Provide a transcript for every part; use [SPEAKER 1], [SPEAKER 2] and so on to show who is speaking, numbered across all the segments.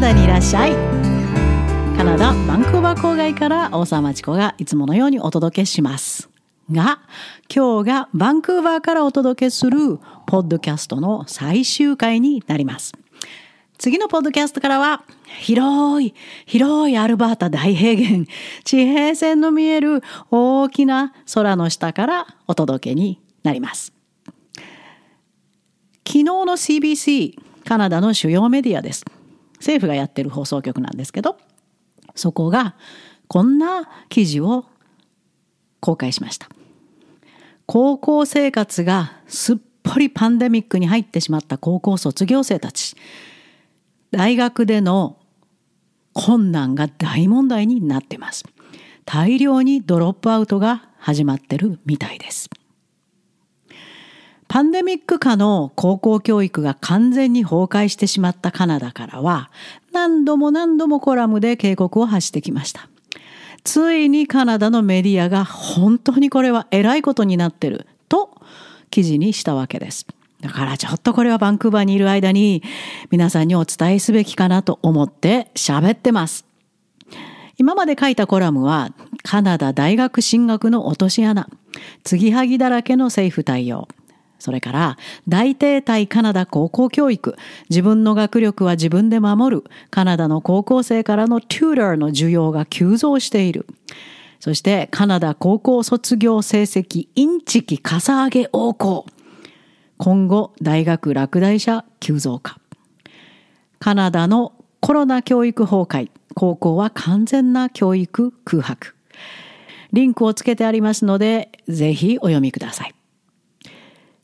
[SPEAKER 1] ダにいらっしゃい。カナダバンクーバー郊外から大沢町子がいつものようにお届けします。が今日がバンクーバーからお届けするポッドキャストの最終回になります。次のポッドキャストからは広い広いアルバータ大平原地平線の見える大きな空の下からお届けになります。昨日の CBC カナダの主要メディアです。政府がやってる放送局なんですけどそこがこんな記事を公開しました。高校生活がすっぽりパンデミックに入ってしまった高校卒業生たち。大学での困難が大問題になってます。大量にドロップアウトが始まってるみたいです。パンデミック下の高校教育が完全に崩壊してしまったカナダからは何度も何度もコラムで警告を発してきました。ついにカナダのメディアが本当にこれは偉いことになってると記事にしたわけです。だからちょっとこれはバンクーバーにいる間に皆さんにお伝えすべきかなと思って喋ってます。今まで書いたコラムはカナダ大学進学の落とし穴、継ぎはぎだらけの政府対応、それから大停滞カナダ高校教育。自分の学力は自分で守る。カナダの高校生からのテューダーの需要が急増している。そしてカナダ高校卒業成績インチキかさ上げ横行。今後大学落第者急増化カナダのコロナ教育崩壊。高校は完全な教育空白。リンクをつけてありますのでぜひお読みください。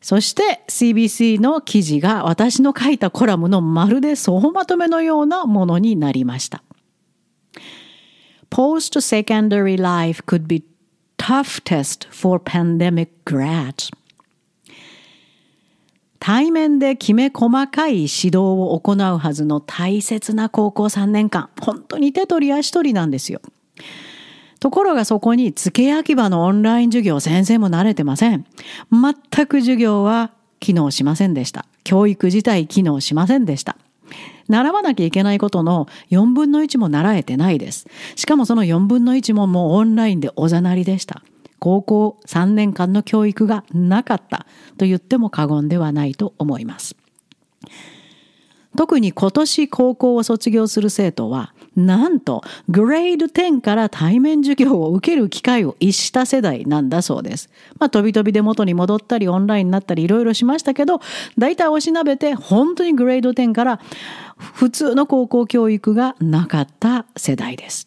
[SPEAKER 1] そして CBC の記事が私の書いたコラムのまるで総まとめのようなものになりました。Post-secondary life could be tough test for pandemic grads. 対面できめ細かい指導を行うはずの大切な高校3年間、本当に手取り足取りなんですよ。ところがそこに付け焼き場のオンライン授業先生も慣れてません。全く授業は機能しませんでした。教育自体機能しませんでした。習わなきゃいけないことの4分の1も習えてないです。しかもその4分の1ももうオンラインでおざなりでした。高校3年間の教育がなかったと言っても過言ではないと思います。特に今年高校を卒業する生徒はなんとグレード10から対面授業を受ける機会を逸した世代なんだそうです。まあ飛び飛びで元に戻ったりオンラインになったりいろいろしましたけど大体おしなべて本当にグレード10から普通の高校教育がなかった世代です。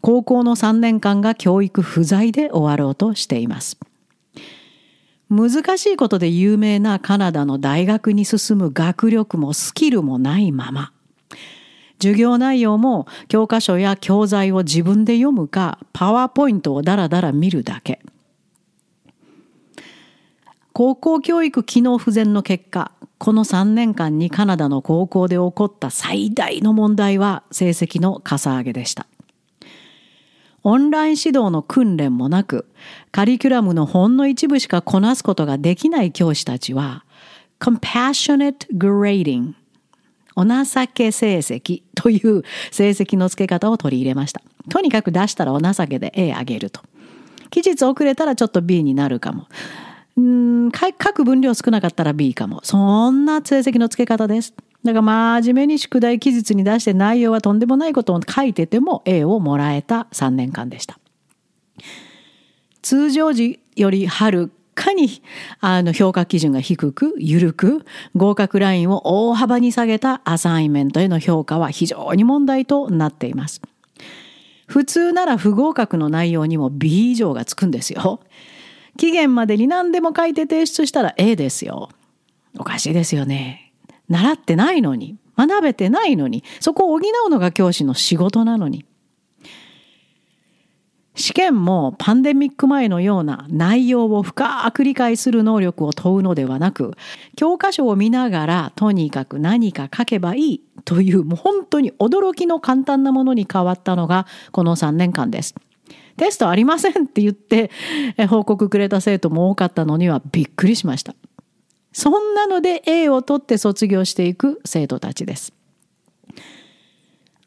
[SPEAKER 1] 高校の3年間が教育不在で終わろうとしています。難しいことで有名なカナダの大学に進む学力もスキルもないまま授業内容も教科書や教材を自分で読むかパワーポイントをダラダラ見るだけ。高校教育機能不全の結果この3年間にカナダの高校で起こった最大の問題は成績のかさ上げでした。オンライン指導の訓練もなく、カリキュラムのほんの一部しかこなすことができない教師たちは、compassionate grading お情け成績という成績の付け方を取り入れました。とにかく出したらお情けで A あげると。期日遅れたらちょっと B になるかも。うん各分量少なかったら B かも。そんな成績の付け方です。だから真面目に宿題記述に出して内容はとんでもないことを書いてても A をもらえた3年間でした。通常時よりはるかにあの評価基準が低く緩く合格ラインを大幅に下げたアサインメントへの評価は非常に問題となっています。普通なら不合格の内容にも B 以上がつくんですよ。期限までに何でも書いて提出したら A ですよ。おかしいですよね。習ってないのに、学べてないのに、そこを補うのが教師の仕事なのに。試験もパンデミック前のような内容を深く理解する能力を問うのではなく、教科書を見ながらとにかく何か書けばいいというもう本当に驚きの簡単なものに変わったのがこの3年間です。テストありませんって言って報告くれた生徒も多かったのにはびっくりしました。そんなので A を取って卒業していく生徒たちです。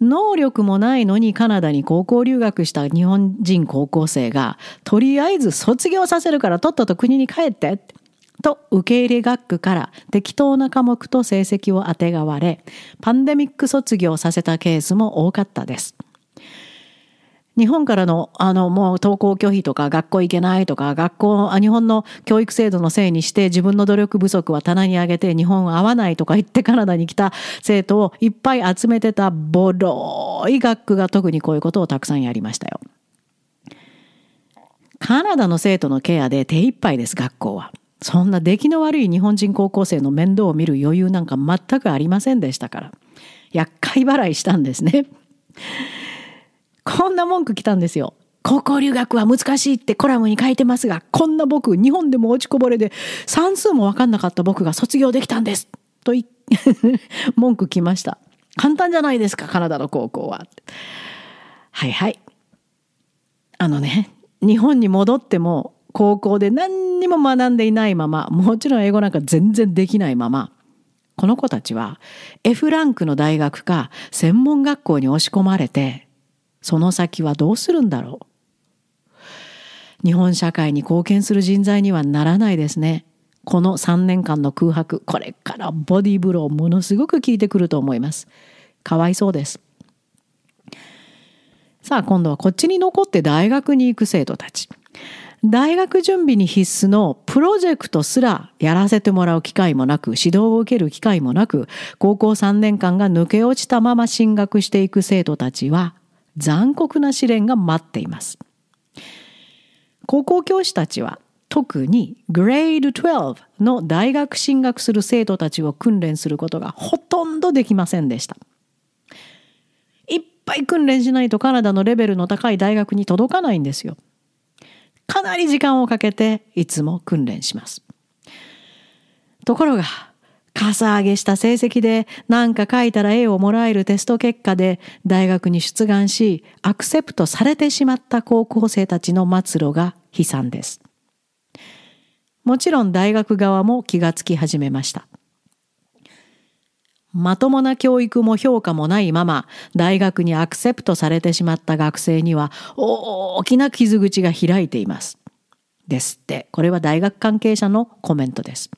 [SPEAKER 1] 能力もないのにカナダに高校留学した日本人高校生が、とりあえず卒業させるからとっとと国に帰ってと受け入れ学区から適当な科目と成績をあてがわれ、パンデミック卒業させたケースも多かったです。日本からの、あの、もう登校拒否とか学校行けないとか、学校、日本の教育制度のせいにして自分の努力不足は棚に上げて日本合わないとか言ってカナダに来た生徒をいっぱい集めてたボロい学区が特にこういうことをたくさんやりましたよ。カナダの生徒のケアで手一杯です、学校は。そんな出来の悪い日本人高校生の面倒を見る余裕なんか全くありませんでしたから。厄介払いしたんですね。こんな文句来たんですよ。高校留学は難しいってコラムに書いてますが、こんな僕、日本でも落ちこぼれで算数もわかんなかった僕が卒業できたんです。と 文句来ました。簡単じゃないですか、カナダの高校は。はいはい。あのね、日本に戻っても高校で何にも学んでいないまま、もちろん英語なんか全然できないまま、この子たちは F ランクの大学か専門学校に押し込まれて、その先はどうするんだろう？日本社会に貢献する人材にはならないですね。この3年間の空白、これからボディーブローものすごく効いてくると思います。かわいそうです。さあ今度はこっちに残って大学に行く生徒たち。大学準備に必須のプロジェクトすらやらせてもらう機会もなく、指導を受ける機会もなく、高校3年間が抜け落ちたまま進学していく生徒たちは、残酷な試練が待っています。高校教師たちは、特にグレード12の大学進学する生徒たちを訓練することがほとんどできませんでした。いっぱい訓練しないとカナダのレベルの高い大学に届かないんですよ。かなり時間をかけていつも訓練します。ところが、かさ上げした成績で何か書いたら A をもらえるテスト結果で大学に出願し、アクセプトされてしまった高校生たちの末路が悲惨です。もちろん大学側も気がつき始めました。まともな教育も評価もないまま大学にアクセプトされてしまった学生には大きな傷口が開いています。ですって。これは大学関係者のコメントです。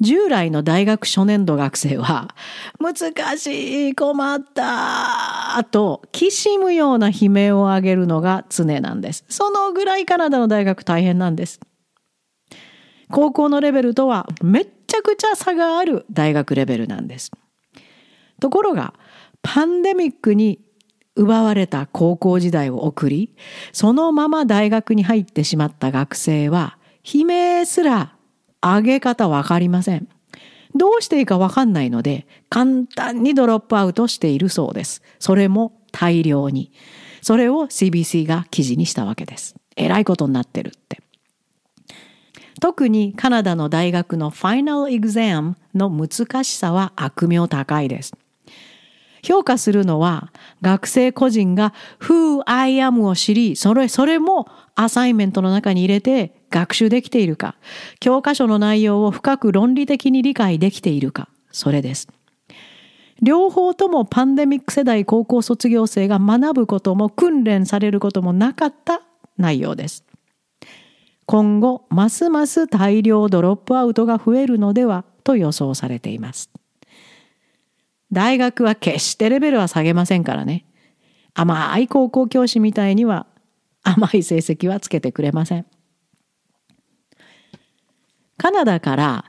[SPEAKER 1] 従来の大学初年度学生は、難しい、困った、と、きしむような悲鳴を上げるのが常なんです。そのぐらいカナダの大学大変なんです。高校のレベルとはめっちゃくちゃ差がある大学レベルなんです。ところが、パンデミックに奪われた高校時代を送り、そのまま大学に入ってしまった学生は、悲鳴すら上げ方わかりません。どうしていいかわかんないので、簡単にドロップアウトしているそうです。それも大量に。それを CBC が記事にしたわけです。えらいことになってるって。特にカナダの大学のファイナルエグザムの難しさは悪名高いです。評価するのは学生個人が Who I am を知り、それ、それもアサイメントの中に入れて学習できているか、教科書の内容を深く論理的に理解できているか、それです。両方ともパンデミック世代高校卒業生が学ぶことも訓練されることもなかった内容です。今後ますます大量ドロップアウトが増えるのではと予想されています。大学は決してレベルは下げませんからね。甘い高校教師みたいには甘い成績はつけてくれません。カナダから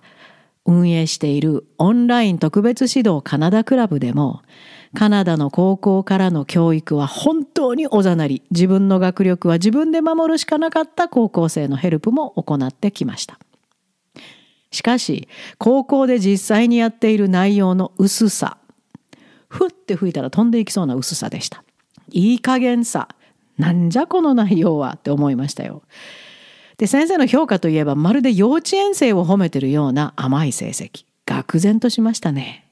[SPEAKER 1] 運営しているオンライン特別指導カナダクラブでもカナダの高校からの教育は本当におざなり、自分の学力は自分で守るしかなかった高校生のヘルプも行ってきました。しかし、高校で実際にやっている内容の薄さ、ふって吹いたら飛んでいきそうな薄さでした。いい加減さ、なんじゃこの内容はって思いましたよ。で、先生の評価といえばまるで幼稚園生を褒めてるような甘い成績。愕然としましたね。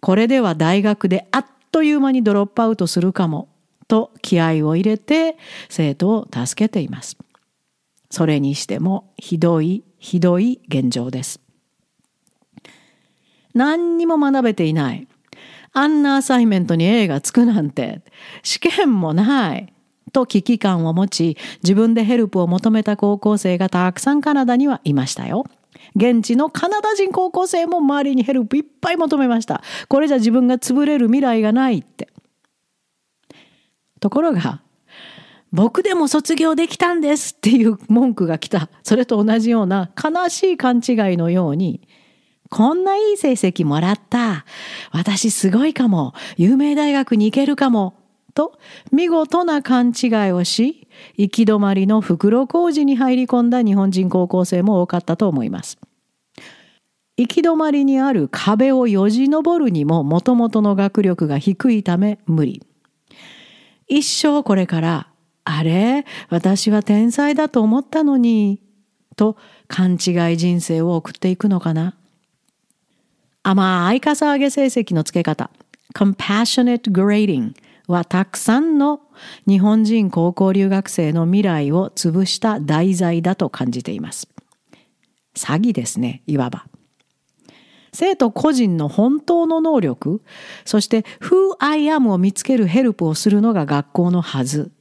[SPEAKER 1] これでは大学であっという間にドロップアウトするかもと気合を入れて生徒を助けています。それにしてもひどいひどい現状です。何にも学べていない。あんなアサイメントに A がつくなんて、試験もない。と危機感を持ち、自分でヘルプを求めた高校生がたくさんカナダにはいましたよ。現地のカナダ人高校生も周りにヘルプいっぱい求めました。これじゃ自分が潰れる未来がないって。ところが、僕でも卒業できたんですっていう文句が来た。それと同じような悲しい勘違いのように、こんないい成績もらった。私すごいかも。有名大学に行けるかも。と見事な勘違いをし、行き止まりの袋小路に入り込んだ日本人高校生も多かったと思います。行き止まりにある壁をよじ登るにももともとの学力が低いため無理。一生これから、あれ？私は天才だと思ったのに、と勘違い人生を送っていくのかな？甘いかさ上げ成績の付け方、compassionate grading はたくさんの日本人高校留学生の未来を潰した題材だと感じています。詐欺ですね、いわば。生徒個人の本当の能力、そして Who I am を見つけるヘルプをするのが学校のはず。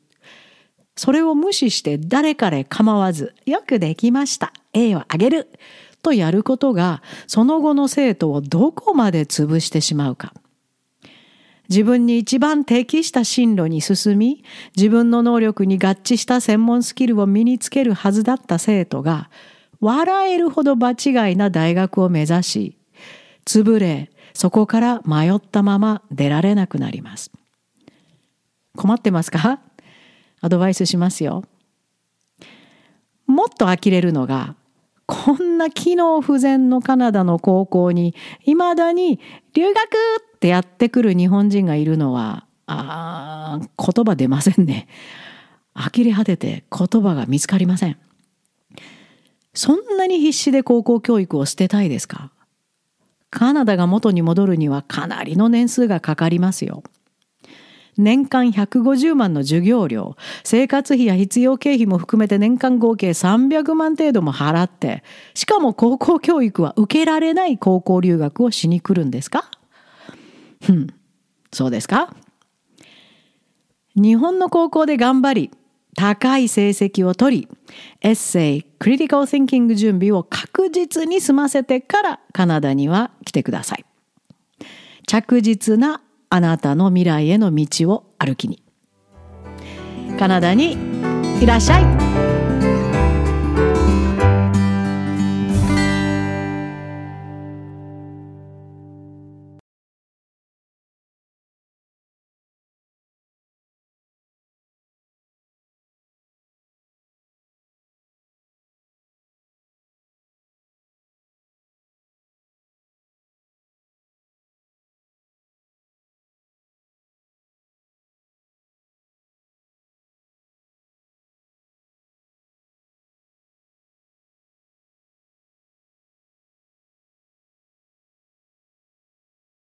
[SPEAKER 1] それを無視して誰彼構わず、よくできました。A をあげる。とやることが、その後の生徒をどこまで潰してしまうか。自分に一番適した進路に進み、自分の能力に合致した専門スキルを身につけるはずだった生徒が、笑えるほど場違いな大学を目指し、潰れ、そこから迷ったまま出られなくなります。困ってますか？アドバイスしますよ。もっと呆れるのが、んな機能不全のカナダの高校に、未だに留学ってやってくる日本人がいるのは、あ言葉出ませんね。呆れ果てて言葉が見つかりません。そんなに必死で高校教育を捨てたいですか？カナダが元に戻るにはかなりの年数がかかりますよ。年間150万の授業料、生活費や必要経費も含めて年間合計300万程度も払って、しかも高校教育は受けられない高校留学をしに来るんですか？ふん、そうですか？日本の高校で頑張り、高い成績を取り、エッセイ、クリティカル・シンキング準備を確実に済ませてからカナダには来てください。着実なあなたの未来への道を歩きに。カナダにいらっしゃい